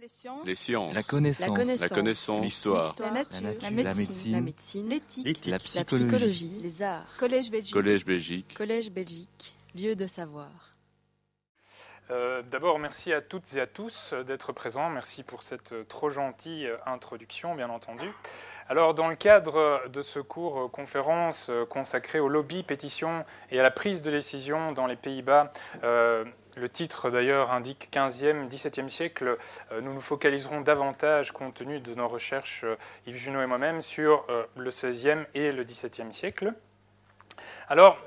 Les sciences. Les sciences. La connaissance. La connaissance. L'histoire. La nature. La La nature. médecine. La médecine. L'éthique. La La psychologie. Les arts. Collège Belgique. Collège Belgique. Collège Belgique. Lieu de savoir. Euh, D'abord, merci à toutes et à tous euh, d'être présents. Merci pour cette euh, trop gentille introduction, bien entendu. Alors, dans le cadre de ce cours euh, conférence euh, consacré au lobby, pétition et à la prise de décision dans les Pays-Bas, euh, le titre d'ailleurs indique 15e, 17e siècle, euh, nous nous focaliserons davantage, compte tenu de nos recherches, euh, Yves Junot et moi-même, sur euh, le 16e et le 17e siècle. Alors,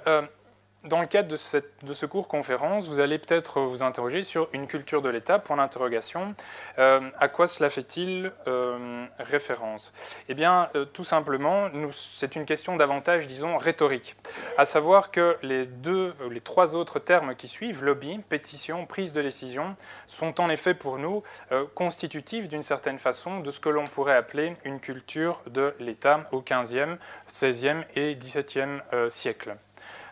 dans le cadre de, ce cours conférence, vous allez peut-être vous interroger sur une culture de l'État, point d'interrogation. Euh, à quoi cela fait-il euh, référence? Eh bien, euh, tout simplement, c'est une question davantage, disons, rhétorique. À savoir que les deux, les trois autres termes qui suivent, lobby, pétition, prise de décision, sont en effet pour nous constitutifs d'une certaine façon de ce que l'on pourrait appeler une culture de l'État au 15e, 16e et 17e euh, siècle.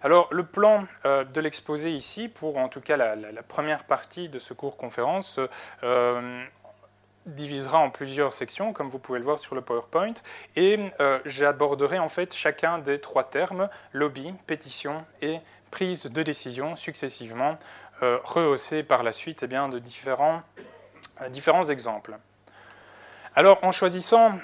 Alors, le plan euh, de l'exposé ici, pour en tout cas la, première partie de ce cours conférence, euh, divisera en plusieurs sections, comme vous pouvez le voir sur le PowerPoint, et euh, j'aborderai en fait chacun des trois termes, lobby, pétition et prise de décision successivement, rehaussés par la suite eh bien, de différents, différents exemples. Alors, en choisissant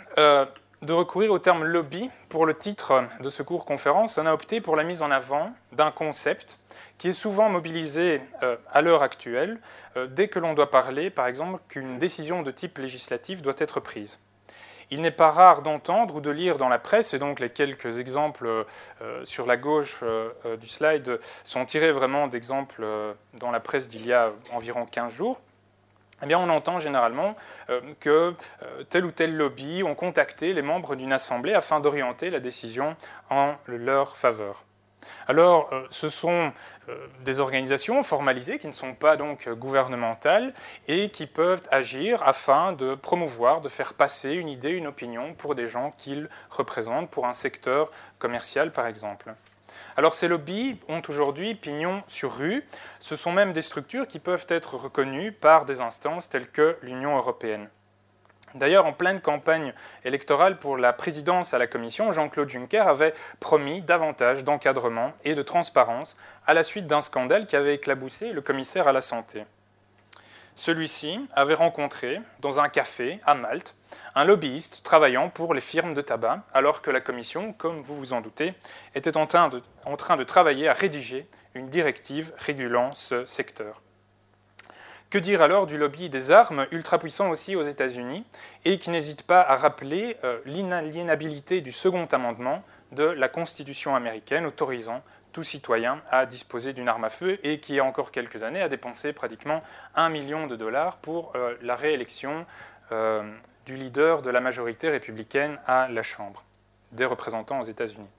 de recourir au terme lobby pour le titre de ce cours conférence, on a opté pour la mise en avant d'un concept qui est souvent mobilisé euh, à l'heure actuelle euh, dès que l'on doit parler, par exemple, qu'une décision de type législatif doit être prise. Il n'est pas rare d'entendre ou de lire dans la presse, et donc les quelques exemples euh, sur la gauche du slide sont tirés vraiment d'exemples dans la presse d'il y a environ 15 jours, eh on entend généralement euh, que euh, tel ou tel lobby ont contacté les membres d'une assemblée afin d'orienter la décision en leur faveur. Alors, euh, ce sont des organisations formalisées qui ne sont pas donc gouvernementales et qui peuvent agir afin de promouvoir, de faire passer une idée, une opinion pour des gens qu'ils représentent, pour un secteur commercial par exemple. Alors ces lobbies ont aujourd'hui pignon sur rue. Ce sont même des structures qui peuvent être reconnues par des instances telles que l'Union européenne. D'ailleurs, en pleine campagne électorale pour la présidence à la Commission, Jean-Claude Juncker avait promis davantage d'encadrement et de transparence à la suite d'un scandale qui avait éclaboussé le commissaire à la santé. Celui-ci avait rencontré, dans un café à Malte, un lobbyiste travaillant pour les firmes de tabac, alors que la Commission, comme vous vous en doutez, était en train de, travailler à rédiger une directive régulant ce secteur. Que dire alors du lobby des armes, ultra puissant aussi aux États-Unis, et qui n'hésite pas à rappeler euh, l'inaliénabilité du second amendement de la Constitution américaine autorisant tout citoyen à disposer d'une arme à feu et qui, il y a encore quelques années, a dépensé pratiquement un million de dollars pour euh, la réélection euh, du leader de la majorité républicaine à la Chambre des représentants aux États-Unis.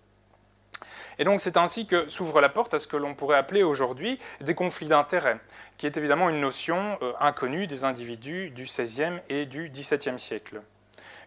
Et donc c'est ainsi que s'ouvre la porte à ce que l'on pourrait appeler aujourd'hui des conflits d'intérêts, qui est évidemment une notion euh, inconnue des individus du XVIe et du XVIIe siècle.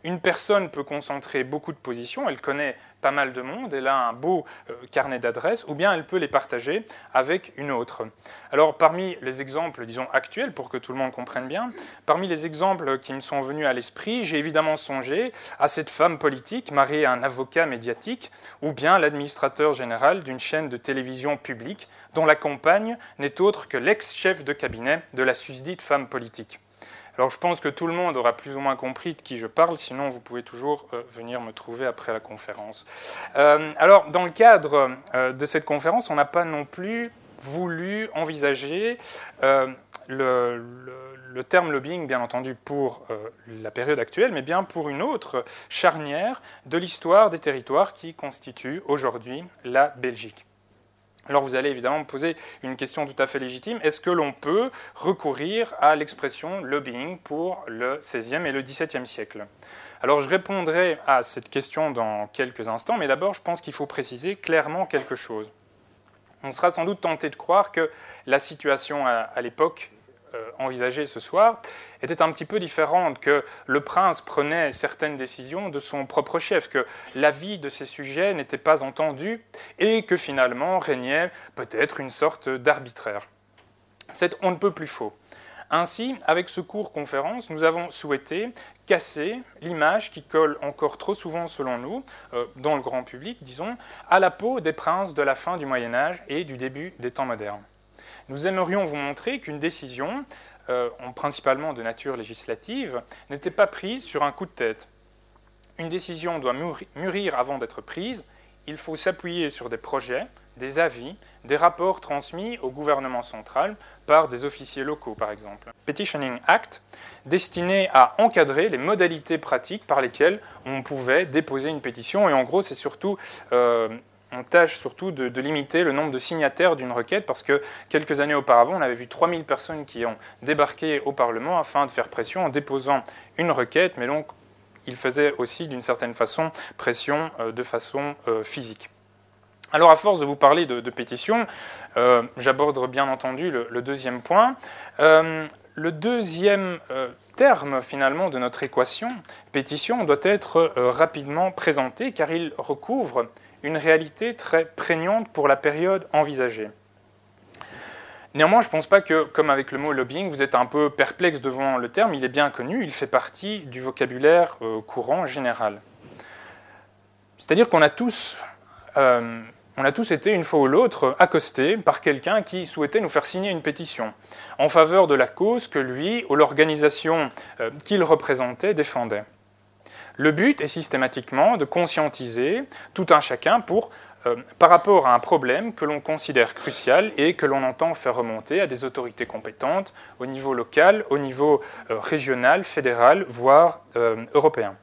Une personne peut concentrer beaucoup de positions, elle connaît pas mal de monde, elle a un beau euh, carnet d'adresses, ou bien elle peut les partager avec une autre. Alors parmi les exemples, disons, actuels, pour que tout le monde comprenne bien, parmi les exemples qui me sont venus à l'esprit, j'ai évidemment songé à cette femme politique mariée à un avocat médiatique, ou bien l'administrateur général d'une chaîne de télévision publique, dont la compagne n'est autre que l'ex-chef de cabinet de la susdite femme politique. Alors je pense que tout le monde aura plus ou moins compris de qui je parle, sinon vous pouvez toujours euh, venir me trouver après la conférence. Euh, alors dans le cadre euh, de cette conférence, on n'a pas non plus voulu envisager le, terme lobbying, bien entendu, pour la période actuelle, mais bien pour une autre charnière de l'histoire des territoires qui constituent aujourd'hui la Belgique. Alors vous allez évidemment me poser une question tout à fait légitime. Est-ce que l'on peut recourir à l'expression lobbying pour le XVIe et le XVIIe siècle? Alors je répondrai à cette question dans quelques instants, mais d'abord je pense qu'il faut préciser clairement quelque chose. On sera sans doute tenté de croire que la situation à, à l'époque envisagée ce soir était un petit peu différente, que le prince prenait certaines décisions de son propre chef, que l'avis de ses sujets n'était pas entendu et que finalement régnait peut-être une sorte d'arbitraire. C'est on ne peut plus faux. Ainsi, avec ce cours conférence, nous avons souhaité casser l'image qui colle encore trop souvent, selon nous, euh, dans le grand public, disons, à la peau des princes de la fin du Moyen Âge et du début des temps modernes. Nous aimerions vous montrer qu'une décision, euh, principalement de nature législative, n'était pas prise sur un coup de tête. Une décision doit mûrir avant d'être prise, il faut s'appuyer sur des projets, des avis, des rapports transmis au gouvernement central par des officiers locaux, par exemple. Petitioning Act, destiné à encadrer les modalités pratiques par lesquelles on pouvait déposer une pétition. Et en gros, c'est surtout euh, on tâche surtout de, limiter le nombre de signataires d'une requête parce que quelques années auparavant, on avait vu 3000 personnes qui ont débarqué au Parlement afin de faire pression en déposant une requête, mais donc il faisait aussi d'une certaine façon pression euh, de façon euh, physique. Alors, à force de vous parler de, pétition, euh, j'aborde bien entendu le, deuxième point. Euh, le deuxième terme, finalement, de notre équation, pétition, doit être rapidement présenté car il recouvre une réalité très prégnante pour la période envisagée. Néanmoins, je ne pense pas que, comme avec le mot lobbying, vous êtes un peu perplexe devant le terme. Il est bien connu, il fait partie du vocabulaire courant général. C'est-à-dire qu'on a tous on a tous été, une fois ou l'autre, accostés par quelqu'un qui souhaitait nous faire signer une pétition en faveur de la cause que lui ou l'organisation euh, qu'il représentait défendait. Le but est systématiquement de conscientiser tout un chacun euh, par rapport à un problème que l'on considère crucial et que l'on entend faire remonter à des autorités compétentes au niveau local, au niveau euh, régional, fédéral, voire européen.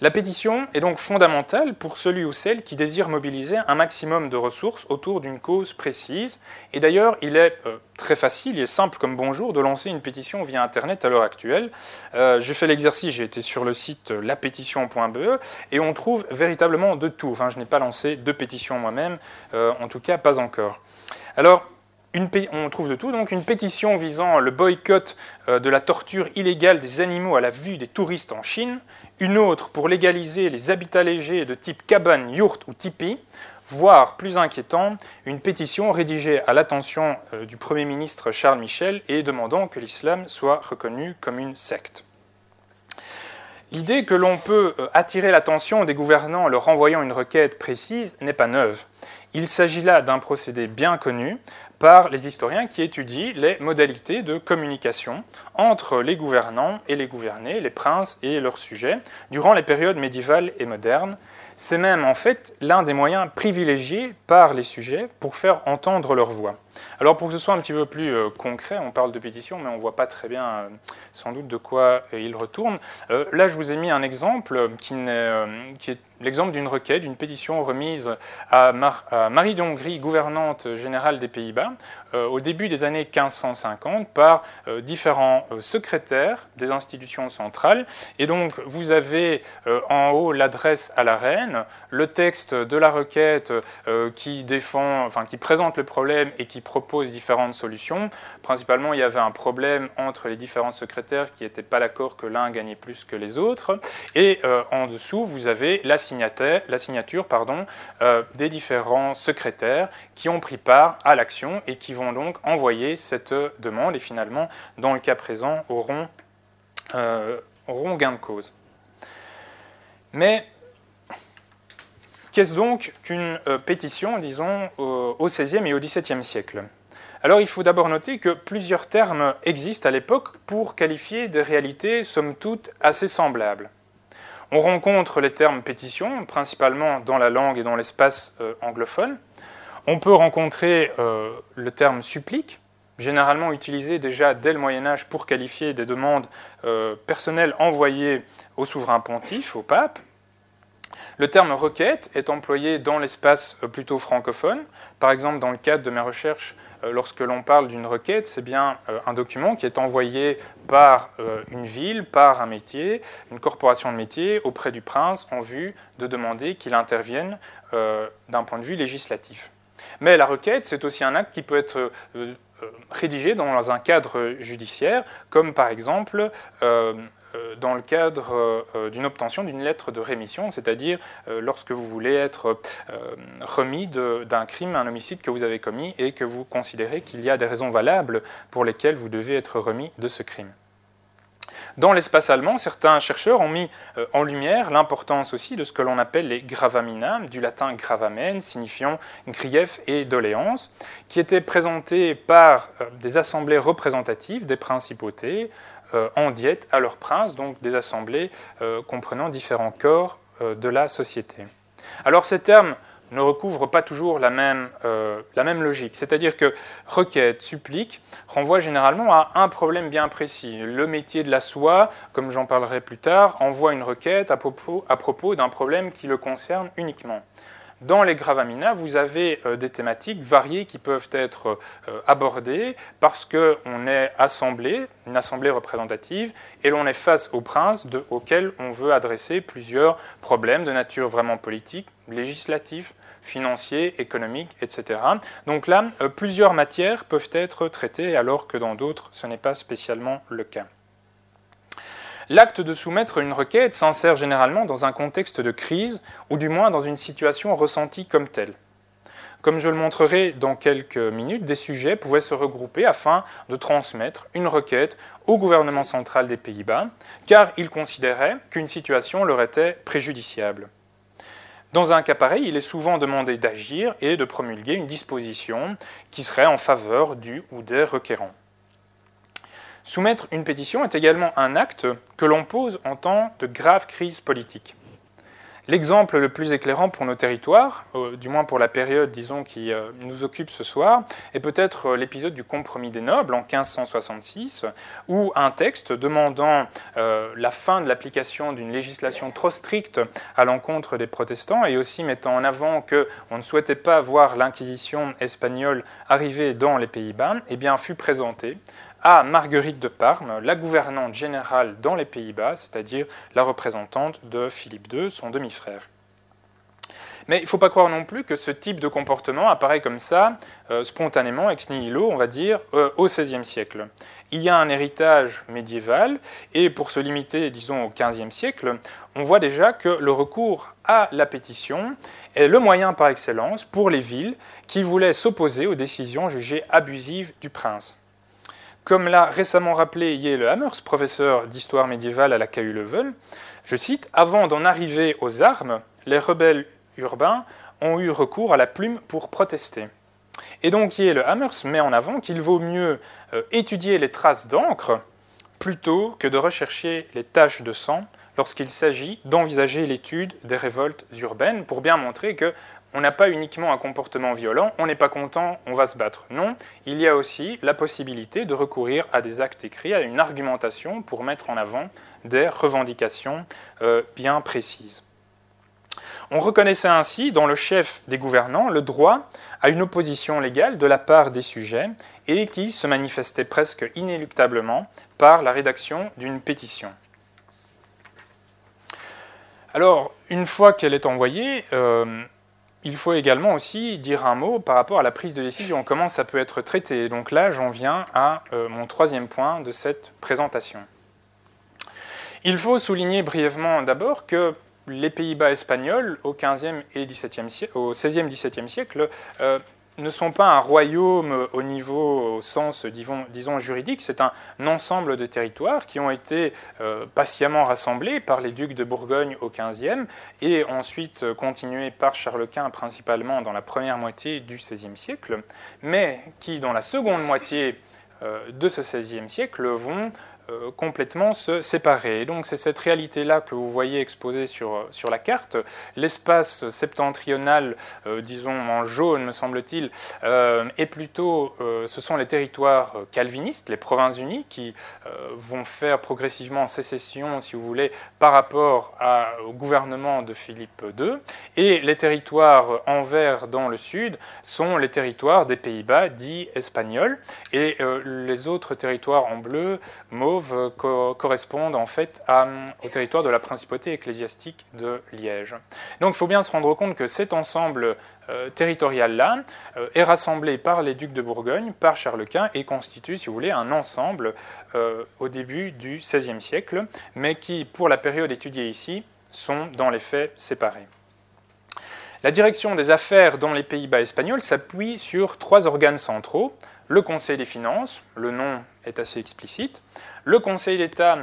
La pétition est donc fondamentale pour celui ou celle qui désire mobiliser un maximum de ressources autour d'une cause précise. Et d'ailleurs, il est euh, très facile, il est simple comme bonjour de lancer une pétition via Internet à l'heure actuelle. Euh, j'ai fait l'exercice, j'ai été sur le site euh, lapétition.be et on trouve véritablement de tout. Enfin, je n'ai pas lancé de pétition moi-même, en tout cas pas encore. Alors, on trouve de tout, donc une pétition visant le boycott de la torture illégale des animaux à la vue des touristes en Chine, une autre pour légaliser les habitats légers de type cabane, yourte ou tipi, voire, plus inquiétant, une pétition rédigée à l'attention euh, du Premier ministre Charles Michel et demandant que l'islam soit reconnu comme une secte. L'idée que l'on peut euh, attirer l'attention des gouvernants en leur envoyant une requête précise n'est pas neuve. Il s'agit là d'un procédé bien connu par les historiens qui étudient les modalités de communication entre les gouvernants et les gouvernés, les princes et leurs sujets, durant les périodes médiévales et modernes. C'est même en fait l'un des moyens privilégiés par les sujets pour faire entendre leur voix. Alors pour que ce soit un petit peu plus euh, concret, on parle de pétition, mais on ne voit pas très bien euh, sans doute de quoi euh, il retourne. là, je vous ai mis un exemple qui, qui est l'exemple d'une requête, d'une pétition remise à, Marie d'Hongrie, gouvernante générale des Pays-Bas, euh, au début des années 1550 par euh, différents euh, secrétaires des institutions centrales. Et donc, vous avez en haut l'adresse à la reine, le texte de la requête qui défend, enfin, qui présente le problème et qui propose différentes solutions. Principalement, il y avait un problème entre les différents secrétaires qui n'étaient pas d'accord que l'un gagnait plus que les autres. Et en dessous, vous avez la la signature pardon, euh, des différents secrétaires qui ont pris part à l'action et qui vont donc envoyer cette demande et finalement, dans le cas présent, auront, euh, auront gain de cause. Mais qu'est-ce donc qu'une euh, pétition, disons, au XVIe et au XVIIe siècle? Alors il faut d'abord noter que plusieurs termes existent à l'époque pour qualifier des réalités somme toute assez semblables. On rencontre les termes pétition, principalement dans la langue et dans l'espace euh, anglophone. On peut rencontrer euh, le terme supplique, généralement utilisé déjà dès le Moyen Âge pour qualifier des demandes euh, personnelles envoyées au souverain pontife, au pape. Le terme requête est employé dans l'espace plutôt francophone. Par exemple, dans le cadre de mes recherches lorsque l'on parle d'une requête, c'est bien euh, un document qui est envoyé par euh, une ville, par un métier, une corporation de métier auprès du prince en vue de demander qu'il intervienne d'un point de vue législatif. Mais la requête, c'est aussi un acte qui peut être rédigé dans un cadre judiciaire, comme par exemple dans le cadre d'une obtention d'une lettre de rémission, c'est-à-dire lorsque vous voulez être remis d'un crime, un homicide que vous avez commis et que vous considérez qu'il y a des raisons valables pour lesquelles vous devez être remis de ce crime. Dans l'espace allemand, certains chercheurs ont mis euh, en lumière l'importance aussi de ce que l'on appelle les gravamina, du latin gravamen, signifiant grief et doléance, qui étaient présentés par euh, des assemblées représentatives des principautés euh, en diète à leurs princes, donc des assemblées comprenant différents corps de la société. Alors ces termes ne recouvre pas toujours la même, euh, logique. C'est-à-dire que requête, supplique, renvoie généralement à un problème bien précis. Le métier de la soie, comme j'en parlerai plus tard, envoie une requête à propos d'un problème qui le concerne uniquement. Dans les gravamina, vous avez euh, des thématiques variées qui peuvent être euh, abordées parce qu'on est assemblée, une assemblée représentative, et l'on est face au prince de, auquel on veut adresser plusieurs problèmes de nature vraiment politique, législatif, financier, économique, etc. Donc là, euh, plusieurs matières peuvent être traitées alors que dans d'autres, ce n'est pas spécialement le cas. L'acte de soumettre une requête s'insère généralement dans un contexte de crise, ou du moins dans une situation ressentie comme telle. Comme je le montrerai dans quelques minutes, des sujets pouvaient se regrouper afin de transmettre une requête au gouvernement central des Pays-Bas, car ils considéraient qu'une situation leur était préjudiciable. Dans un cas pareil, il est souvent demandé d'agir et de promulguer une disposition qui serait en faveur du ou des requérants. Soumettre une pétition est également un acte que l'on pose en temps de grave crise politique. L'exemple le plus éclairant pour nos territoires, euh, du moins pour la période, disons, qui euh, nous occupe ce soir, est peut-être euh, l'épisode du compromis des nobles en 1566, où un texte demandant la fin de l'application d'une législation trop stricte à l'encontre des protestants et aussi mettant en avant qu'on ne souhaitait pas voir l'inquisition espagnole arriver dans les Pays-Bas, eh bien, fut présenté à Marguerite de Parme, la gouvernante générale dans les Pays-Bas, c'est-à-dire la représentante de Philippe II, son demi-frère. Mais il ne faut pas croire non plus que ce type de comportement apparaît comme ça, euh, spontanément, ex nihilo, on va dire, euh, au XVIe siècle. Il y a un héritage médiéval, et pour se limiter, disons, au XVe siècle, on voit déjà que le recours à la pétition est le moyen par excellence pour les villes qui voulaient s'opposer aux décisions jugées abusives du prince. Comme l'a récemment rappelé Yale Hammers, professeur d'histoire médiévale à la KU Leuven, je cite Avant d'en arriver aux armes, les rebelles urbains ont eu recours à la plume pour protester. Et donc Yale Hammers met en avant qu'il vaut mieux euh, étudier les traces d'encre plutôt que de rechercher les taches de sang lorsqu'il s'agit d'envisager l'étude des révoltes urbaines pour bien montrer que on n'a pas uniquement un comportement violent, on n'est pas content, on va se battre. Non, il y a aussi la possibilité de recourir à des actes écrits, à une argumentation pour mettre en avant des revendications euh, bien précises. On reconnaissait ainsi dans le chef des gouvernants le droit à une opposition légale de la part des sujets et qui se manifestait presque inéluctablement par la rédaction d'une pétition. Alors, une fois qu'elle est envoyée, euh, il faut également aussi dire un mot par rapport à la prise de décision, comment ça peut être traité? Donc là, j'en viens à euh, mon troisième point de cette présentation. Il faut souligner brièvement d'abord que les Pays-Bas espagnols au, 15e et 17e siècle, au 16e 17e siècle euh, ne sont pas un royaume au niveau, au sens, juridique, c'est un ensemble de territoires qui ont été euh, patiemment rassemblés par les ducs de Bourgogne au XVe et ensuite euh, continués par Charles Quint principalement dans la première moitié du XVIe siècle, mais qui dans la seconde moitié euh, de ce XVIe siècle vont euh, complètement se séparer. Et donc c'est cette réalité-là que vous voyez exposée sur, sur la carte. L'espace septentrional, euh, disons en jaune me semble-t-il, euh, est plutôt, ce sont les territoires calvinistes, les provinces unies, qui vont faire progressivement sécession, si vous voulez, par rapport au gouvernement de Philippe II. Et les territoires en vert dans le sud sont les territoires des Pays-Bas dits espagnols. Et les autres territoires en bleu, Sauve correspondent en fait au territoire de la principauté ecclésiastique de Liège. Donc il faut bien se rendre compte que cet ensemble euh, territorial-là euh, est rassemblé par les ducs de Bourgogne, par Charles Quint, et constitue, si vous voulez, un ensemble euh, au début du XVIe siècle, mais qui, pour la période étudiée ici, sont dans les faits séparés. La direction des affaires dans les Pays-Bas espagnols s'appuie sur trois organes centraux. Le Conseil des finances, le nom est assez explicite, le Conseil d'État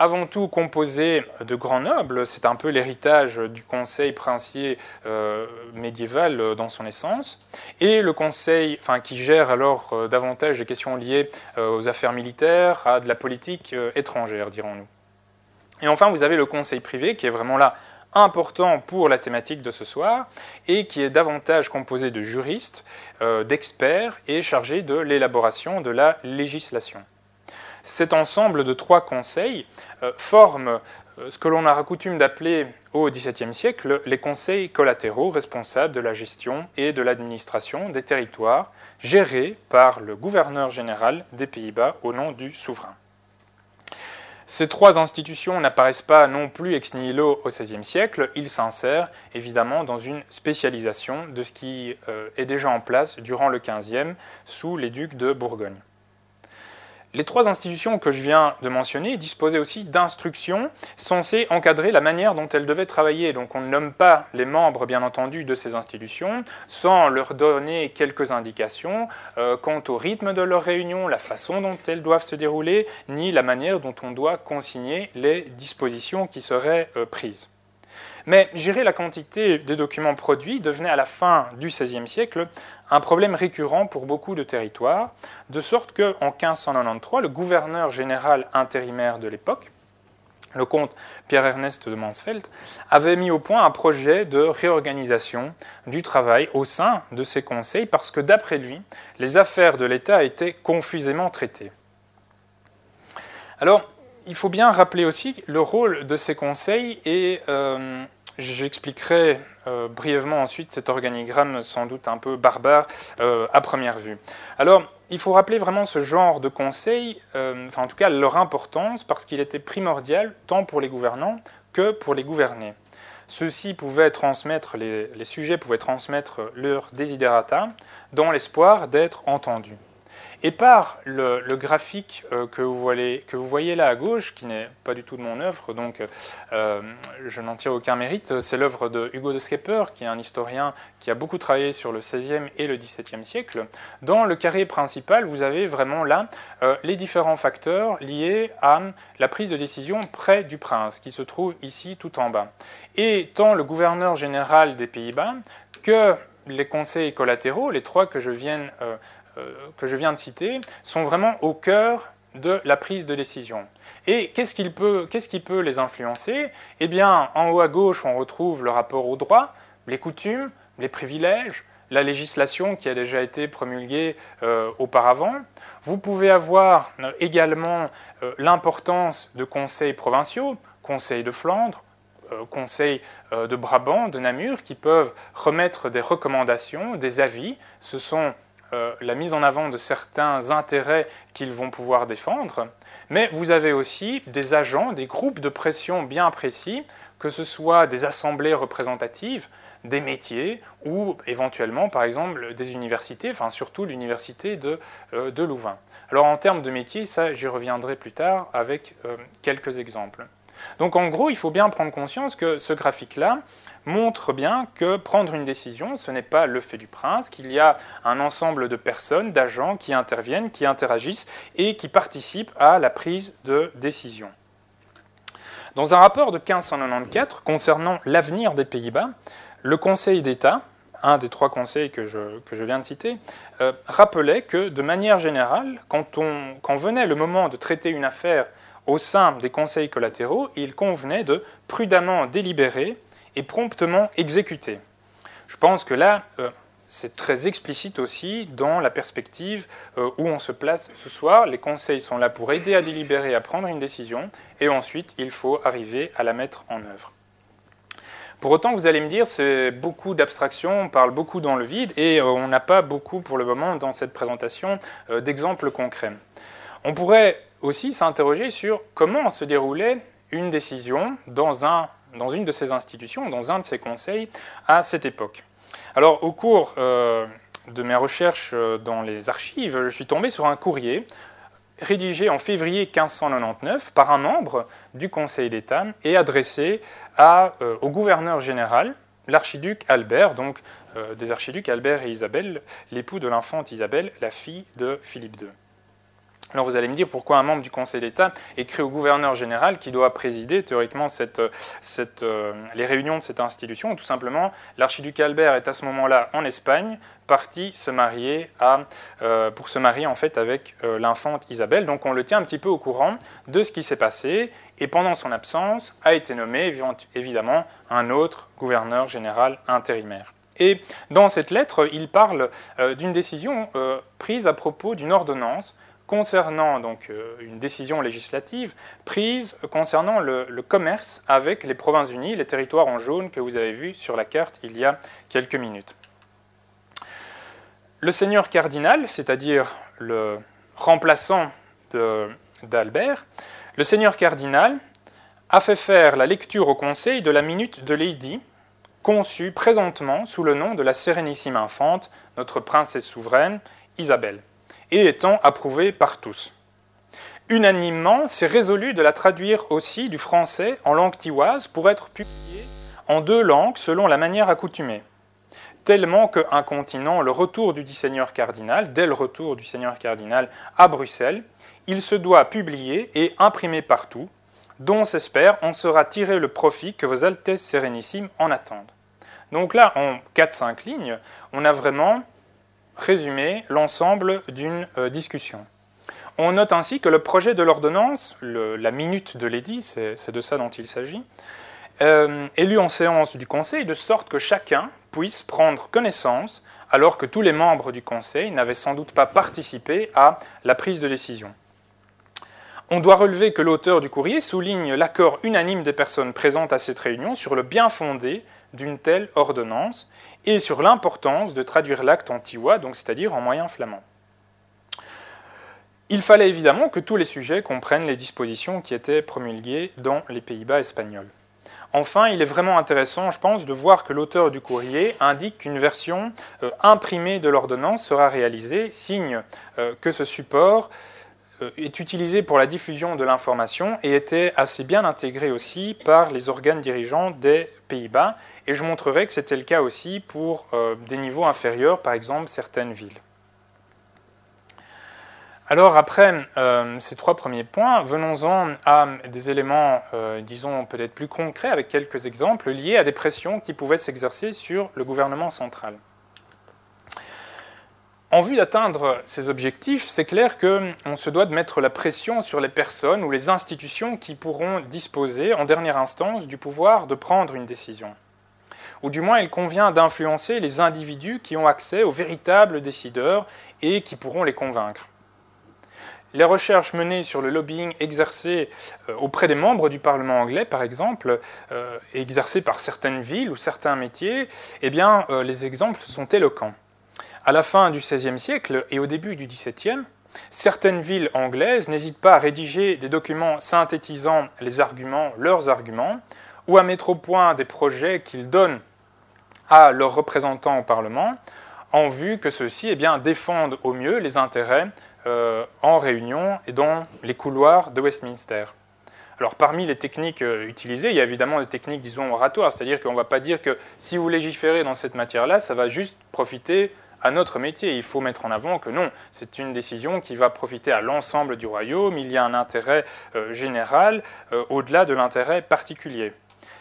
avant tout composé de grands nobles, c'est un peu l'héritage du conseil princier euh, médiéval euh, dans son essence, et le conseil enfin, qui gère alors euh, davantage les questions liées aux affaires militaires, à de la politique étrangère, dirons-nous. Et enfin, vous avez le conseil privé qui est vraiment là important pour la thématique de ce soir et qui est davantage composé de juristes, d'experts et chargé de l'élaboration de la législation. Cet ensemble de trois conseils euh, forme euh, ce que l'on a coutume d'appeler au XVIIe siècle les conseils collatéraux responsables de la gestion et de l'administration des territoires gérés par le gouverneur général des Pays-Bas au nom du souverain. Ces trois institutions n'apparaissent pas non plus ex nihilo au XVIe siècle, ils s'insèrent évidemment dans une spécialisation de ce qui euh, est déjà en place durant le XVe sous les ducs de Bourgogne. Les trois institutions que je viens de mentionner disposaient aussi d'instructions censées encadrer la manière dont elles devaient travailler. Donc on ne nomme pas les membres, bien entendu, de ces institutions sans leur donner quelques indications euh, quant au rythme de leurs réunions, la façon dont elles doivent se dérouler, ni la manière dont on doit consigner les dispositions qui seraient euh, prises. Mais gérer la quantité des documents produits devenait à la fin du XVIe siècle un problème récurrent pour beaucoup de territoires, de sorte qu'en 1593, le gouverneur général intérimaire de l'époque, le comte Pierre-Ernest de Mansfeld, avait mis au point un projet de réorganisation du travail au sein de ces conseils parce que d'après lui, les affaires de l'État étaient confusément traitées. Alors, il faut bien rappeler aussi le rôle de ces conseils et euh, j'expliquerai euh, brièvement ensuite cet organigramme sans doute un peu barbare euh, à première vue. Alors, il faut rappeler vraiment ce genre de conseils, enfin en tout cas leur importance, parce qu'il était primordial tant pour les gouvernants que pour les gouvernés. Ceux-ci pouvaient transmettre, les, sujets pouvaient transmettre leurs desiderata dans l'espoir d'être entendus. Et par le, graphique euh, que vous, voyez, là à gauche, qui n'est pas du tout de mon œuvre, donc euh, je n'en tire aucun mérite, c'est l'œuvre de Hugo de Schepper, qui est un historien qui a beaucoup travaillé sur le XVIe et le XVIIe siècle. Dans le carré principal, vous avez vraiment là euh, les différents facteurs liés à la prise de décision près du prince, qui se trouve ici tout en bas. Et tant le gouverneur général des Pays-Bas que les conseils collatéraux, les trois que je viens euh, que je viens de citer sont vraiment au cœur de la prise de décision. Et qu'est-ce, peut, qui peut les influencer? Eh bien, en haut à gauche, on retrouve le rapport au droit, les coutumes, les privilèges, la législation qui a déjà été promulguée euh, auparavant. Vous pouvez avoir euh, également l'importance de conseils provinciaux, conseils de Flandre, conseils de Brabant, de Namur, qui peuvent remettre des recommandations, des avis. Ce sont euh, la mise en avant de certains intérêts qu'ils vont pouvoir défendre, mais vous avez aussi des agents, des groupes de pression bien précis, que ce soit des assemblées représentatives, des métiers ou éventuellement, par exemple, des universités, enfin surtout l'université de, euh, Louvain. Alors en termes de métiers, ça j'y reviendrai plus tard avec euh, quelques exemples. Donc en gros, il faut bien prendre conscience que ce graphique-là montre bien que prendre une décision, ce n'est pas le fait du prince, qu'il y a un ensemble de personnes, d'agents qui interviennent, qui interagissent et qui participent à la prise de décision. Dans un rapport de 1594 concernant l'avenir des Pays-Bas, le Conseil d'État, un des trois conseils que je, viens de citer, euh, rappelait que de manière générale, quand, on, quand venait le moment de traiter une affaire au sein des conseils collatéraux, il convenait de prudemment délibérer et promptement exécuter. Je pense que là, euh, c'est très explicite aussi dans la perspective euh, où on se place ce soir. Les conseils sont là pour aider à délibérer, à prendre une décision, et ensuite il faut arriver à la mettre en œuvre. Pour autant, vous allez me dire, c'est beaucoup d'abstraction, on parle beaucoup dans le vide, et euh, on n'a pas beaucoup pour le moment dans cette présentation d'exemples concrets. On pourrait aussi s'interroger sur comment se déroulait une décision dans, un, dans une de ces institutions, dans un de ces conseils à cette époque. Alors au cours euh, de mes recherches euh, dans les archives, je suis tombé sur un courrier rédigé en février 1599 par un membre du Conseil d'État et adressé euh, au gouverneur général, l'archiduc Albert, donc des archiducs Albert et Isabelle, l'époux de l'infante Isabelle, la fille de Philippe II. Alors vous allez me dire pourquoi un membre du Conseil d'État écrit au gouverneur général qui doit présider théoriquement euh, les réunions de cette institution. Tout simplement, l'archiduc Albert est à ce moment-là en Espagne, parti se marier euh, pour se marier en fait avec euh, l'infante Isabelle. Donc on le tient un petit peu au courant de ce qui s'est passé. Et pendant son absence, a été nommé évidemment un autre gouverneur général intérimaire. Et dans cette lettre, il parle d'une décision prise à propos d'une ordonnance concernant donc euh, une décision législative prise concernant le, commerce avec les Provinces-Unies, les territoires en jaune que vous avez vus sur la carte il y a quelques minutes. Le seigneur cardinal, c'est-à-dire le remplaçant d'Albert, le seigneur cardinal a fait faire la lecture au Conseil de la minute de Lady, conçue présentement sous le nom de la Sérénissime Infante, notre princesse souveraine, Isabelle et étant approuvée par tous. Unanimement, c'est résolu de la traduire aussi du français en langue tiwaze pour être publiée en deux langues selon la manière accoutumée. Tellement qu'un continent, le retour du Seigneur cardinal, dès le retour du Seigneur cardinal à Bruxelles, il se doit publier et imprimer partout, dont s'espère en sera tiré le profit que vos Altesses Sérénissimes en attendent. Donc là, en 4-5 lignes, on a vraiment résumer l'ensemble d'une euh, discussion. On note ainsi que le projet de l'ordonnance, la minute de l'édit, c'est de ça dont il s'agit, euh, est lu en séance du Conseil de sorte que chacun puisse prendre connaissance alors que tous les membres du Conseil n'avaient sans doute pas participé à la prise de décision. On doit relever que l'auteur du courrier souligne l'accord unanime des personnes présentes à cette réunion sur le bien fondé d'une telle ordonnance et sur l'importance de traduire l'acte en tiwa, donc c'est-à-dire en moyen flamand. Il fallait évidemment que tous les sujets comprennent les dispositions qui étaient promulguées dans les Pays-Bas espagnols. Enfin, il est vraiment intéressant, je pense, de voir que l'auteur du courrier indique qu'une version euh, imprimée de l'ordonnance sera réalisée, signe euh, que ce support euh, est utilisé pour la diffusion de l'information et était assez bien intégré aussi par les organes dirigeants des Pays-Bas et je montrerai que c'était le cas aussi pour euh, des niveaux inférieurs, par exemple certaines villes. Alors après euh, ces trois premiers points, venons-en à des éléments, euh, disons, peut-être plus concrets, avec quelques exemples liés à des pressions qui pouvaient s'exercer sur le gouvernement central. En vue d'atteindre ces objectifs, c'est clair qu'on se doit de mettre la pression sur les personnes ou les institutions qui pourront disposer, en dernière instance, du pouvoir de prendre une décision ou du moins il convient d'influencer les individus qui ont accès aux véritables décideurs et qui pourront les convaincre. Les recherches menées sur le lobbying exercé euh, auprès des membres du Parlement anglais, par exemple, euh, exercé par certaines villes ou certains métiers, eh bien, euh, les exemples sont éloquents. À la fin du XVIe siècle et au début du XVIIe, certaines villes anglaises n'hésitent pas à rédiger des documents synthétisant les arguments, leurs arguments, ou à mettre au point des projets qu'ils donnent à leurs représentants au Parlement en vue que ceux-ci eh bien, défendent au mieux les intérêts euh, en réunion et dans les couloirs de Westminster. Alors parmi les techniques euh, utilisées, il y a évidemment des techniques, disons, oratoires, c'est-à-dire qu'on ne va pas dire que si vous légiférez dans cette matière-là, ça va juste profiter à notre métier. Il faut mettre en avant que non, c'est une décision qui va profiter à l'ensemble du royaume, il y a un intérêt euh, général au-delà de l'intérêt particulier.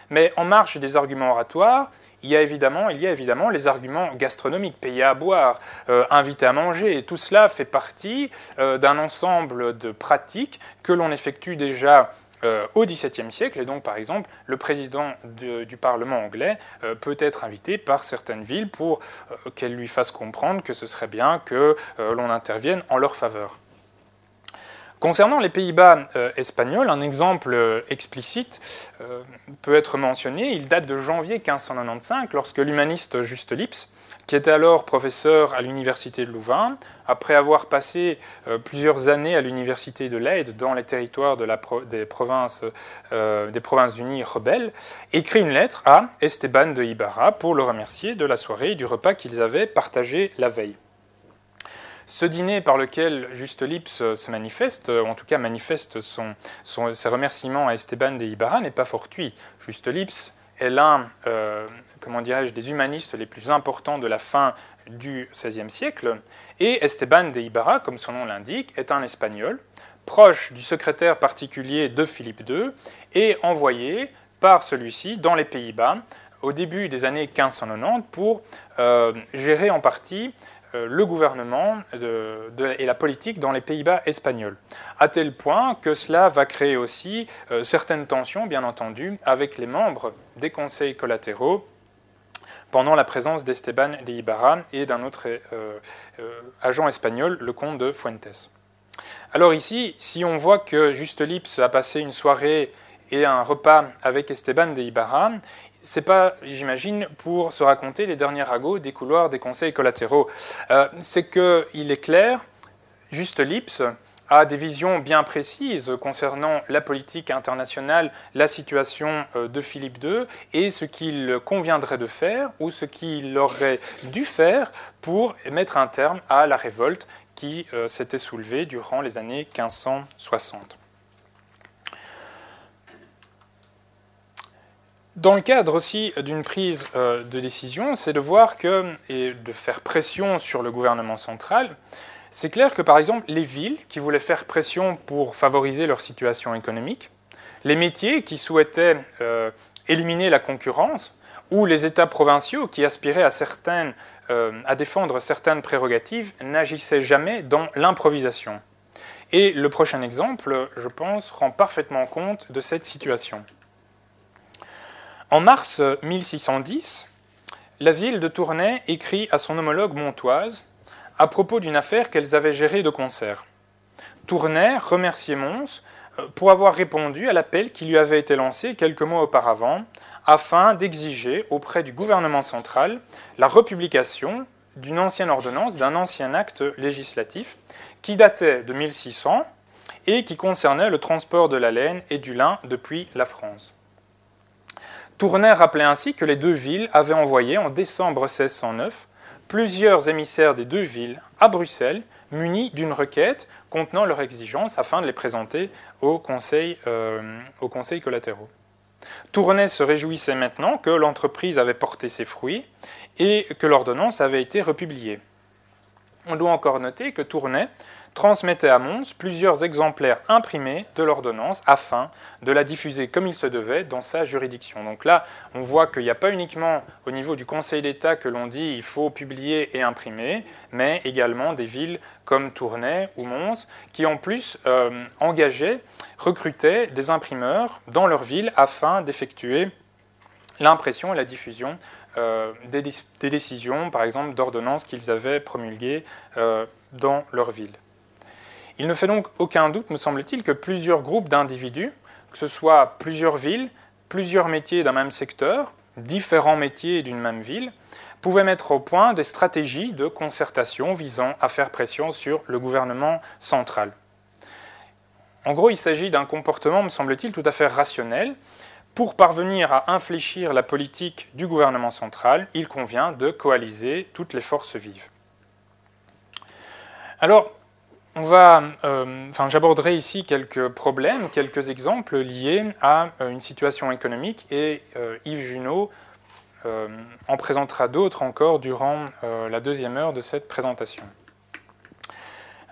Mais en marge des arguments oratoires, il y a évidemment, il y a évidemment les arguments gastronomiques, payer à boire, euh, inviter à manger, et tout cela fait partie euh, d'un ensemble de pratiques que l'on effectue déjà euh, au XVIIe siècle, et donc par exemple, le président du Parlement anglais peut être invité par certaines villes pour qu'elles lui fassent comprendre que ce serait bien que l'on intervienne en leur faveur. Concernant les Pays-Bas euh, espagnols, un exemple euh, explicite euh, peut être mentionné. Il date de janvier 1595, lorsque l'humaniste Juste Lips qui était alors professeur à l'université de Louvain, après avoir passé plusieurs années à l'université de Leyde dans les territoires des provinces unies rebelles, écrit une lettre à Esteban de Ibarra pour le remercier de la soirée et du repas qu'ils avaient partagé la veille. Ce dîner par lequel Juste Lips se manifeste, ou en tout cas manifeste ses remerciements à Esteban de Ibarra, n'est pas fortuit. Juste Lips est l'un, euh, comment dirais-je, des humanistes les plus importants de la fin du XVIe siècle, et Esteban de Ibarra, comme son nom l'indique, est un Espagnol, proche du secrétaire particulier de Philippe II, et envoyé par celui-ci dans les Pays-Bas au début des années 1590 pour euh, gérer en partie euh, le gouvernement et la politique dans les Pays-Bas espagnols, à tel point que cela va créer aussi euh, certaines tensions, bien entendu, avec les membres des conseils collatéraux pendant la présence d'Esteban de Ibarra et d'un autre euh, agent espagnol, le comte de Fuentes. Alors ici, si on voit que Juste Lips a passé une soirée et un repas avec Esteban de Ibarra, c'est pas, j'imagine, pour se raconter les derniers ragots des couloirs des conseils collatéraux. Euh, c'est qu'il est clair, Juste Lips a des visions bien précises concernant la politique internationale, la situation euh, de Philippe II et ce qu'il conviendrait de faire ou ce qu'il aurait dû faire pour mettre un terme à la révolte qui euh, s'était soulevée durant les années 1560. Dans le cadre aussi d'une prise euh, de décision, c'est de voir que, et de faire pression sur le gouvernement central, c'est clair que par exemple les villes qui voulaient faire pression pour favoriser leur situation économique, les métiers qui souhaitaient euh, éliminer la concurrence, ou les États provinciaux qui aspiraient à, euh, à défendre certaines prérogatives n'agissaient jamais dans l'improvisation. Et le prochain exemple, je pense, rend parfaitement compte de cette situation. En mars 1610, la ville de Tournai écrit à son homologue montoise à propos d'une affaire qu'elles avaient gérée de concert. Tournai remerciait Mons euh, pour avoir répondu à l'appel qui lui avait été lancé quelques mois auparavant afin d'exiger auprès du gouvernement central la republication d'une ancienne ordonnance, d'un ancien acte législatif qui datait de 1600 et qui concernait le transport de la laine et du lin depuis la France. Tournai rappelait ainsi que les deux villes avaient envoyé en décembre 1609 plusieurs émissaires des deux villes à Bruxelles, munis d'une requête contenant leurs exigences afin de les présenter euh, aux conseils collatéraux. Tournai se réjouissait maintenant que l'entreprise avait porté ses fruits et que l'ordonnance avait été republiée. On doit encore noter que Tournai transmettait à Mons plusieurs exemplaires imprimés de l'ordonnance afin de la diffuser comme il se devait dans sa juridiction. Donc là, on voit qu'il n'y a pas uniquement au niveau du Conseil d'État que l'on dit il faut publier et imprimer, mais également des villes comme Tournai ou Mons qui en plus euh, engageaient, recrutaient des imprimeurs dans leur ville afin d'effectuer l'impression et la diffusion euh, des, décisions, par exemple d'ordonnances qu'ils avaient promulguées euh, dans leur ville. Il ne fait donc aucun doute, me semble-t-il, que plusieurs groupes d'individus, que ce soit plusieurs villes, plusieurs métiers d'un même secteur, différents métiers d'une même ville, pouvaient mettre au point des stratégies de concertation visant à faire pression sur le gouvernement central. En gros, il s'agit d'un comportement, me semble-t-il, tout à fait rationnel. Pour parvenir à infléchir la politique du gouvernement central, il convient de coaliser toutes les forces vives. Alors, euh, j'aborderai ici quelques problèmes, quelques exemples liés à euh, une situation économique et euh, Yves Junot en présentera d'autres encore durant la deuxième heure de cette présentation.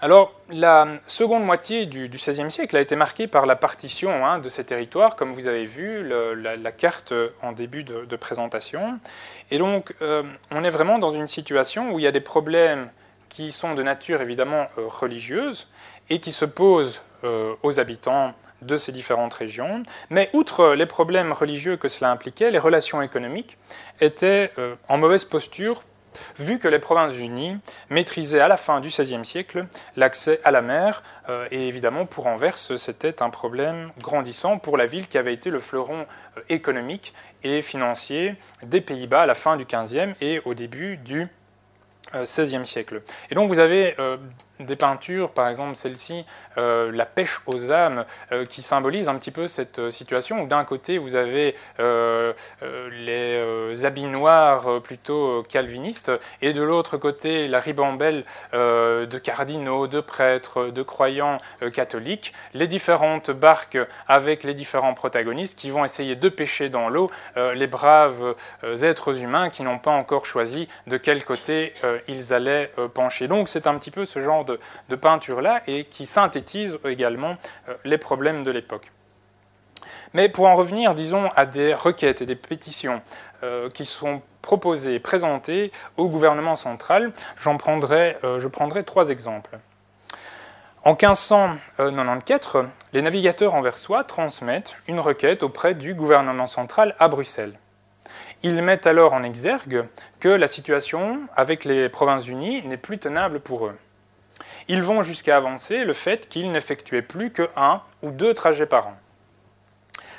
Alors, la seconde moitié du XVIe siècle a été marquée par la partition hein, de ces territoires, comme vous avez vu, la, carte en début de, de présentation. Et donc, on est vraiment dans une situation où il y a des problèmes qui sont de nature évidemment euh, religieuse et qui se posent euh, aux habitants de ces différentes régions. Mais outre les problèmes religieux que cela impliquait, les relations économiques étaient euh, en mauvaise posture vu que les Provinces-Unies maîtrisaient à la fin du XVIe siècle l'accès à la mer, et évidemment pour Anvers, c'était un problème grandissant pour la ville qui avait été le fleuron économique et financier des Pays-Bas à la fin du XVe et au début du XVIe siècle. Et donc vous avez des peintures, par exemple celle-ci, euh, La pêche aux âmes, euh, qui symbolise un petit peu cette euh, situation d'un côté vous avez les habits noirs plutôt calvinistes et de l'autre côté la ribambelle de cardinaux, de prêtres, de croyants catholiques, les différentes barques avec les différents protagonistes qui vont essayer de pêcher dans l'eau les braves êtres humains qui n'ont pas encore choisi de quel côté ils allaient pencher. Donc c'est un petit peu ce genre de, peinture-là et qui synthétise également euh, les problèmes de l'époque. Mais pour en revenir, disons, à des requêtes et des pétitions euh, qui sont proposées présentées au gouvernement central, j'en prendrai, euh, je prendrai trois exemples. En 1594, les navigateurs anversois transmettent une requête auprès du gouvernement central à Bruxelles. Ils mettent alors en exergue que la situation avec les Provinces-Unies n'est plus tenable pour eux. Ils vont jusqu'à avancer le fait qu'ils n'effectuaient plus que un ou deux trajets par an.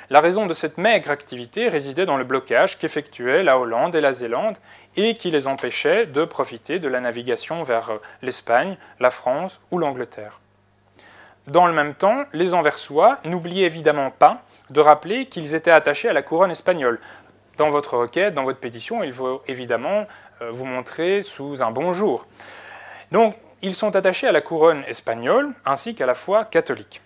La raison de cette maigre activité résidait dans le blocage qu'effectuaient la Hollande et la Zélande et qui les empêchait de profiter de la navigation vers l'Espagne, la France ou l'Angleterre. Dans le même temps, les Anversois n'oubliaient évidemment pas de rappeler qu'ils étaient attachés à la couronne espagnole. Dans votre requête, dans votre pétition, il faut évidemment euh, vous montrer sous un bon jour. Donc, ils sont attachés à la couronne espagnole ainsi qu'à la foi catholique.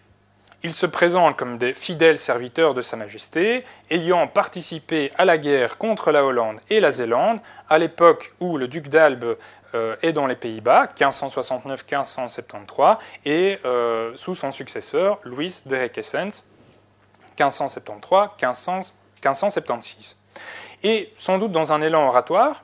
Ils se présentent comme des fidèles serviteurs de Sa Majesté, ayant participé à la guerre contre la Hollande et la Zélande, à l'époque où le duc d'Albe euh, est dans les Pays-Bas, 1569-1573, et euh, sous son successeur, Louis de Requesens, 1573-1576. Et sans doute dans un élan oratoire,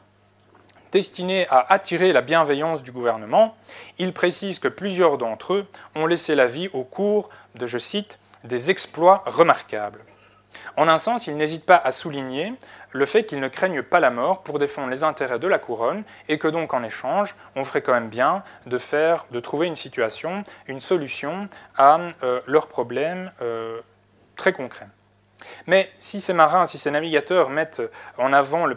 Destinés à attirer la bienveillance du gouvernement, il précise que plusieurs d'entre eux ont laissé la vie au cours de, je cite, des exploits remarquables. En un sens, il n'hésite pas à souligner le fait qu'ils ne craignent pas la mort pour défendre les intérêts de la couronne et que donc en échange, on ferait quand même bien de faire, de trouver une situation, une solution à euh, leurs problèmes euh, très concrets. Mais si ces marins, si ces navigateurs mettent en avant les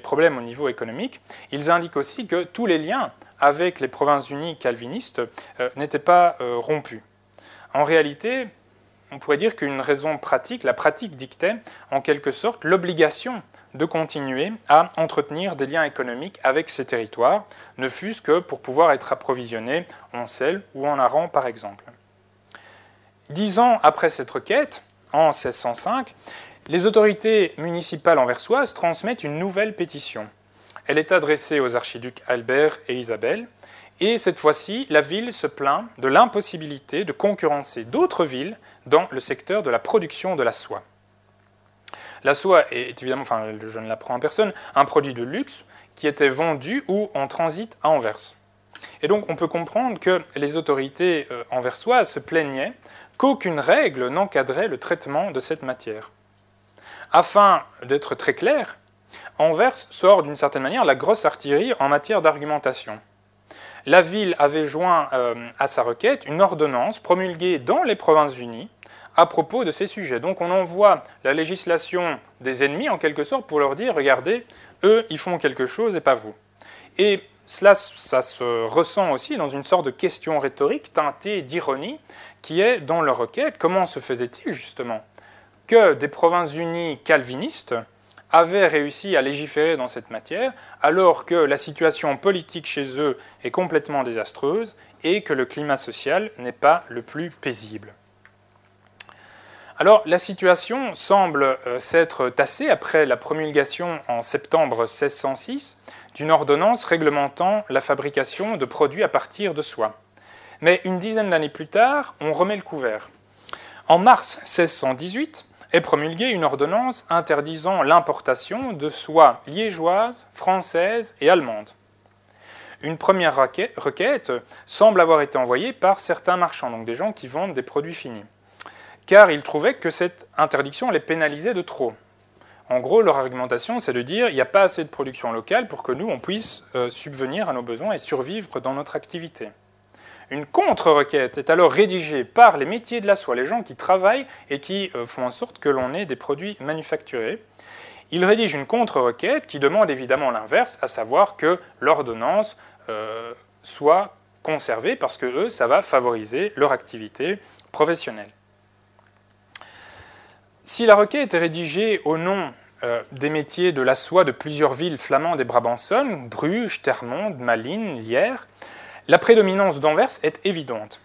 problèmes au niveau économique, ils indiquent aussi que tous les liens avec les provinces unies calvinistes euh, n'étaient pas euh, rompus. En réalité, on pourrait dire qu'une raison pratique, la pratique dictait en quelque sorte l'obligation de continuer à entretenir des liens économiques avec ces territoires, ne fût-ce que pour pouvoir être approvisionnés en sel ou en hareng par exemple. Dix ans après cette requête, en 1605, les autorités municipales anversoises transmettent une nouvelle pétition. Elle est adressée aux archiducs Albert et Isabelle, et cette fois-ci, la ville se plaint de l'impossibilité de concurrencer d'autres villes dans le secteur de la production de la soie. La soie est évidemment, enfin je ne l'apprends en personne, un produit de luxe qui était vendu ou en transit à Anvers. Et donc on peut comprendre que les autorités euh, anversoises se plaignaient qu'aucune règle n'encadrait le traitement de cette matière. Afin d'être très clair, Anvers sort d'une certaine manière la grosse artillerie en matière d'argumentation. La ville avait joint euh, à sa requête une ordonnance promulguée dans les Provinces-Unies à propos de ces sujets. Donc on envoie la législation des ennemis en quelque sorte pour leur dire regardez, eux ils font quelque chose et pas vous. Cela, ça se ressent aussi dans une sorte de question rhétorique teintée d'ironie qui est dans leur requête comment se faisait-il justement que des provinces unies calvinistes avaient réussi à légiférer dans cette matière alors que la situation politique chez eux est complètement désastreuse et que le climat social n'est pas le plus paisible. Alors la situation semble euh, s'être tassée après la promulgation en septembre 1606 d'une ordonnance réglementant la fabrication de produits à partir de soie. Mais une dizaine d'années plus tard, on remet le couvert. En mars 1618 est promulguée une ordonnance interdisant l'importation de soie liégeoise, française et allemande. Une première requête semble avoir été envoyée par certains marchands, donc des gens qui vendent des produits finis, car ils trouvaient que cette interdiction les pénalisait de trop. En gros, leur argumentation, c'est de dire il n'y a pas assez de production locale pour que nous, on puisse euh, subvenir à nos besoins et survivre dans notre activité. Une contre-requête est alors rédigée par les métiers de la soie, les gens qui travaillent et qui euh, font en sorte que l'on ait des produits manufacturés. Ils rédigent une contre-requête qui demande évidemment l'inverse, à savoir que l'ordonnance soient conservés parce que eux, ça va favoriser leur activité professionnelle. Si la requête est rédigée au nom euh, des métiers de la soie de plusieurs villes flamandes et brabançonnes, Bruges, Termonde, Malines, Lierre, la prédominance d'Anvers est évidente.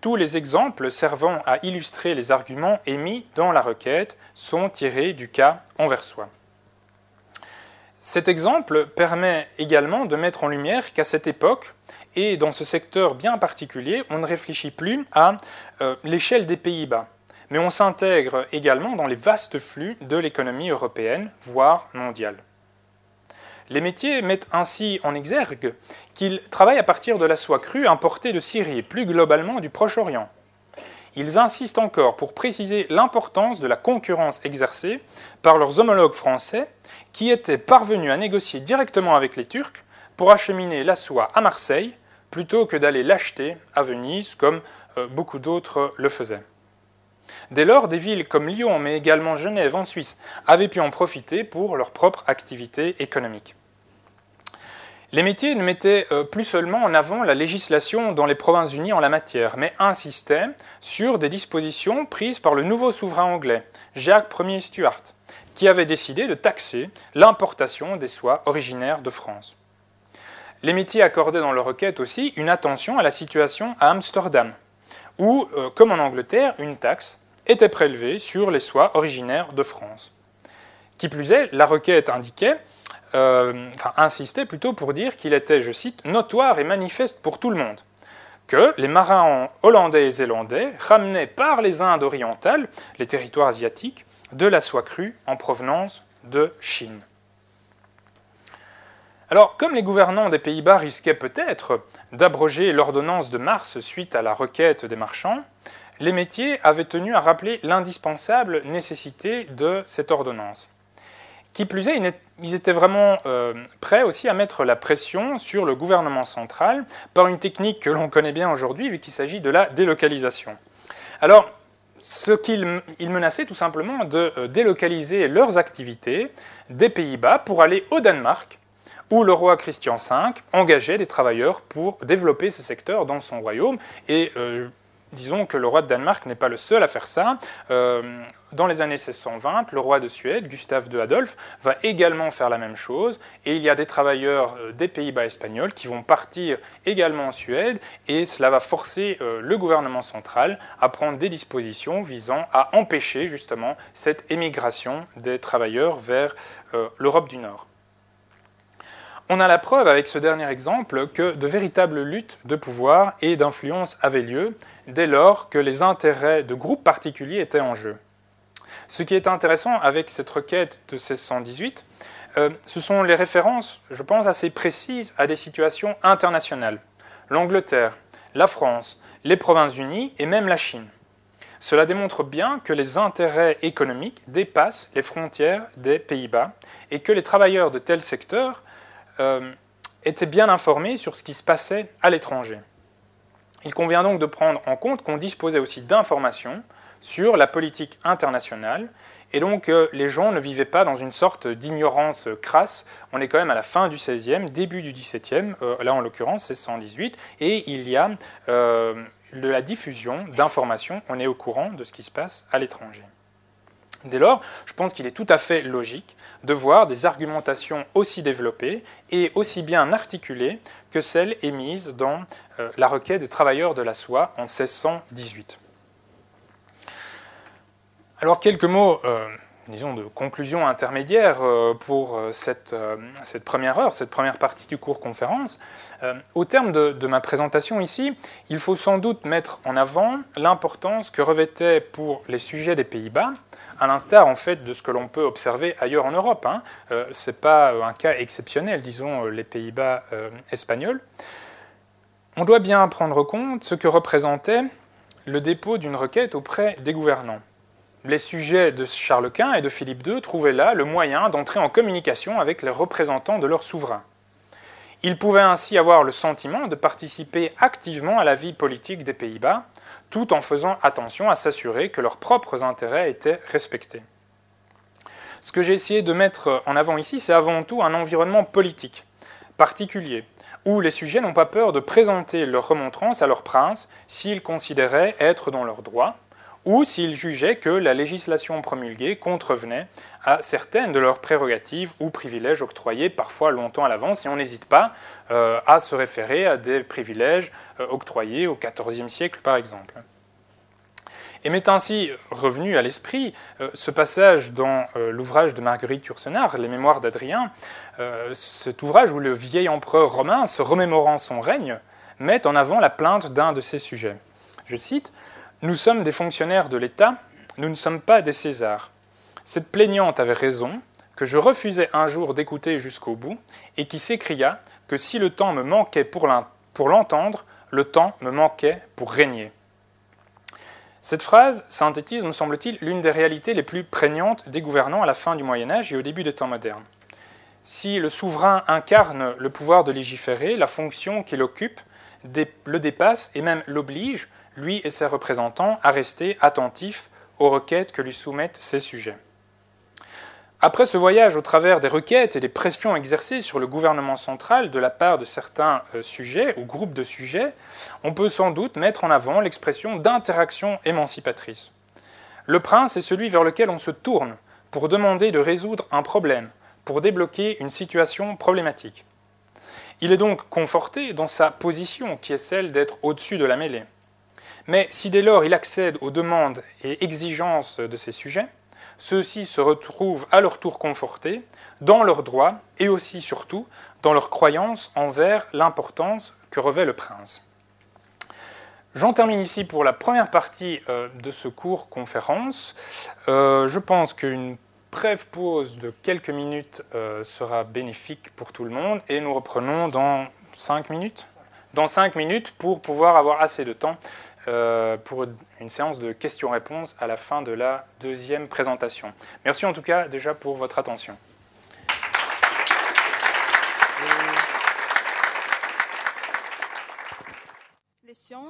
Tous les exemples servant à illustrer les arguments émis dans la requête sont tirés du cas anversois. Cet exemple permet également de mettre en lumière qu'à cette époque, et dans ce secteur bien particulier, on ne réfléchit plus à euh, l'échelle des Pays-Bas, mais on s'intègre également dans les vastes flux de l'économie européenne, voire mondiale. Les métiers mettent ainsi en exergue qu'ils travaillent à partir de la soie crue importée de Syrie et plus globalement du Proche-Orient. Ils insistent encore pour préciser l'importance de la concurrence exercée par leurs homologues français qui étaient parvenus à négocier directement avec les Turcs pour acheminer la soie à Marseille plutôt que d'aller l'acheter à Venise comme euh, beaucoup d'autres le faisaient. Dès lors, des villes comme Lyon, mais également Genève en Suisse, avaient pu en profiter pour leur propre activité économique. Les métiers ne mettaient euh, plus seulement en avant la législation dans les provinces unies en la matière, mais insistaient sur des dispositions prises par le nouveau souverain anglais, Jacques Ier Stuart, qui avait décidé de taxer l'importation des soies originaires de France. Les métiers accordaient dans leur requête aussi une attention à la situation à Amsterdam, où, euh, comme en Angleterre, une taxe était prélevée sur les soies originaires de France. Qui plus est, la requête indiquait, euh, enfin insistait plutôt pour dire qu'il était, je cite, notoire et manifeste pour tout le monde que les marins hollandais et zélandais ramenaient par les Indes orientales, les territoires asiatiques, de la soie crue en provenance de Chine. Alors, comme les gouvernants des Pays-Bas risquaient peut-être d'abroger l'ordonnance de mars suite à la requête des marchands, les métiers avaient tenu à rappeler l'indispensable nécessité de cette ordonnance. Qui plus est, ils étaient vraiment euh, prêts aussi à mettre la pression sur le gouvernement central par une technique que l'on connaît bien aujourd'hui, vu qu'il s'agit de la délocalisation. Alors, ce qu'ils menaçaient tout simplement de euh, délocaliser leurs activités des Pays-Bas pour aller au Danemark où le roi Christian V engageait des travailleurs pour développer ce secteur dans son royaume. Et euh, disons que le roi de Danemark n'est pas le seul à faire ça. Euh, dans les années 1620, le roi de Suède, Gustave II Adolphe, va également faire la même chose. Et il y a des travailleurs euh, des Pays-Bas espagnols qui vont partir également en Suède. Et cela va forcer le gouvernement central à prendre des dispositions visant à empêcher justement cette émigration des travailleurs vers l'Europe du Nord. On a la preuve avec ce dernier exemple que de véritables luttes de pouvoir et d'influence avaient lieu dès lors que les intérêts de groupes particuliers étaient en jeu. Ce qui est intéressant avec cette requête de 1618, euh, ce sont les références, je pense, assez précises à des situations internationales. L'Angleterre, la France, les Provinces-Unies et même la Chine. Cela démontre bien que les intérêts économiques dépassent les frontières des Pays-Bas et que les travailleurs de tels secteurs euh, étaient bien informés sur ce qui se passait à l'étranger. Il convient donc de prendre en compte qu'on disposait aussi d'informations sur la politique internationale, et donc euh, les gens ne vivaient pas dans une sorte d'ignorance crasse. On est quand même à la fin du XVIe, début du XVIIe, euh, là en l'occurrence c'est 118, et il y a de la diffusion d'informations, on est au courant de ce qui se passe à l'étranger. Dès lors, je pense qu'il est tout à fait logique de voir des argumentations aussi développées et aussi bien articulées que celles émises dans euh, la requête des travailleurs de la soie en 1618. Alors quelques mots, euh, disons, de conclusion intermédiaire euh, pour cette, première heure, cette première partie du cours conférence. au terme de, de ma présentation ici, il faut sans doute mettre en avant l'importance que revêtait pour les sujets des Pays-Bas à l'instar en fait de ce que l'on peut observer ailleurs en Europe. Hein. Euh, ce n'est pas euh, un cas exceptionnel, disons euh, les Pays-Bas espagnols. On doit bien prendre compte ce que représentait le dépôt d'une requête auprès des gouvernants. Les sujets de Charles Quint et de Philippe II trouvaient là le moyen d'entrer en communication avec les représentants de leur souverain. Ils pouvaient ainsi avoir le sentiment de participer activement à la vie politique des Pays-Bas, tout en faisant attention à s'assurer que leurs propres intérêts étaient respectés. Ce que j'ai essayé de mettre en avant ici, c'est avant tout un environnement politique particulier, où les sujets n'ont pas peur de présenter leur remontrance à leur prince s'ils considéraient être dans leur droit, ou s'ils jugeaient que la législation promulguée contrevenait à certaines de leurs prérogatives ou privilèges octroyés parfois longtemps à l'avance, et on n'hésite pas euh, à se référer à des privilèges euh, octroyés au XIVe siècle par exemple. Et m'est ainsi revenu à l'esprit euh, ce passage dans l'ouvrage de Marguerite Yourcenar, Les Mémoires d'Adrien, cet ouvrage où le vieil empereur romain, se remémorant son règne, met en avant la plainte d'un de ses sujets. Je cite nous sommes des fonctionnaires de l'État, nous ne sommes pas des Césars. Cette plaignante avait raison, que je refusais un jour d'écouter jusqu'au bout, et qui s'écria que si le temps me manquait pour l'entendre, le temps me manquait pour régner. Cette phrase synthétise, me semble-t-il, l'une des réalités les plus prégnantes des gouvernants à la fin du Moyen Âge et au début des temps modernes. Si le souverain incarne le pouvoir de légiférer, la fonction qu'il occupe le dépasse et même l'oblige lui et ses représentants, à rester attentifs aux requêtes que lui soumettent ses sujets. Après ce voyage au travers des requêtes et des pressions exercées sur le gouvernement central de la part de certains euh, sujets ou groupes de sujets, on peut sans doute mettre en avant l'expression d'interaction émancipatrice. Le prince est celui vers lequel on se tourne pour demander de résoudre un problème, pour débloquer une situation problématique. Il est donc conforté dans sa position qui est celle d'être au-dessus de la mêlée. Mais si dès lors il accède aux demandes et exigences de ces sujets, ceux-ci se retrouvent à leur tour confortés dans leurs droits et aussi surtout dans leur croyance envers l'importance que revêt le prince. J'en termine ici pour la première partie euh, de ce cours conférence. Euh, je pense qu'une brève pause de quelques minutes euh, sera bénéfique pour tout le monde et nous reprenons dans cinq minutes. Dans cinq minutes pour pouvoir avoir assez de temps euh, pour une séance de questions-réponses à la fin de la deuxième présentation. Merci en tout cas déjà pour votre attention.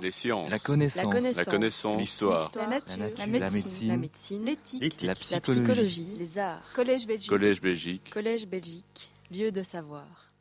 Les sciences, la connaissance, la connaissance, l'histoire, la, nature, la médecine, l'éthique, la, psychologie, les arts, Collège Belgique, Collège Belgique, Collège Belgique, lieu de savoir.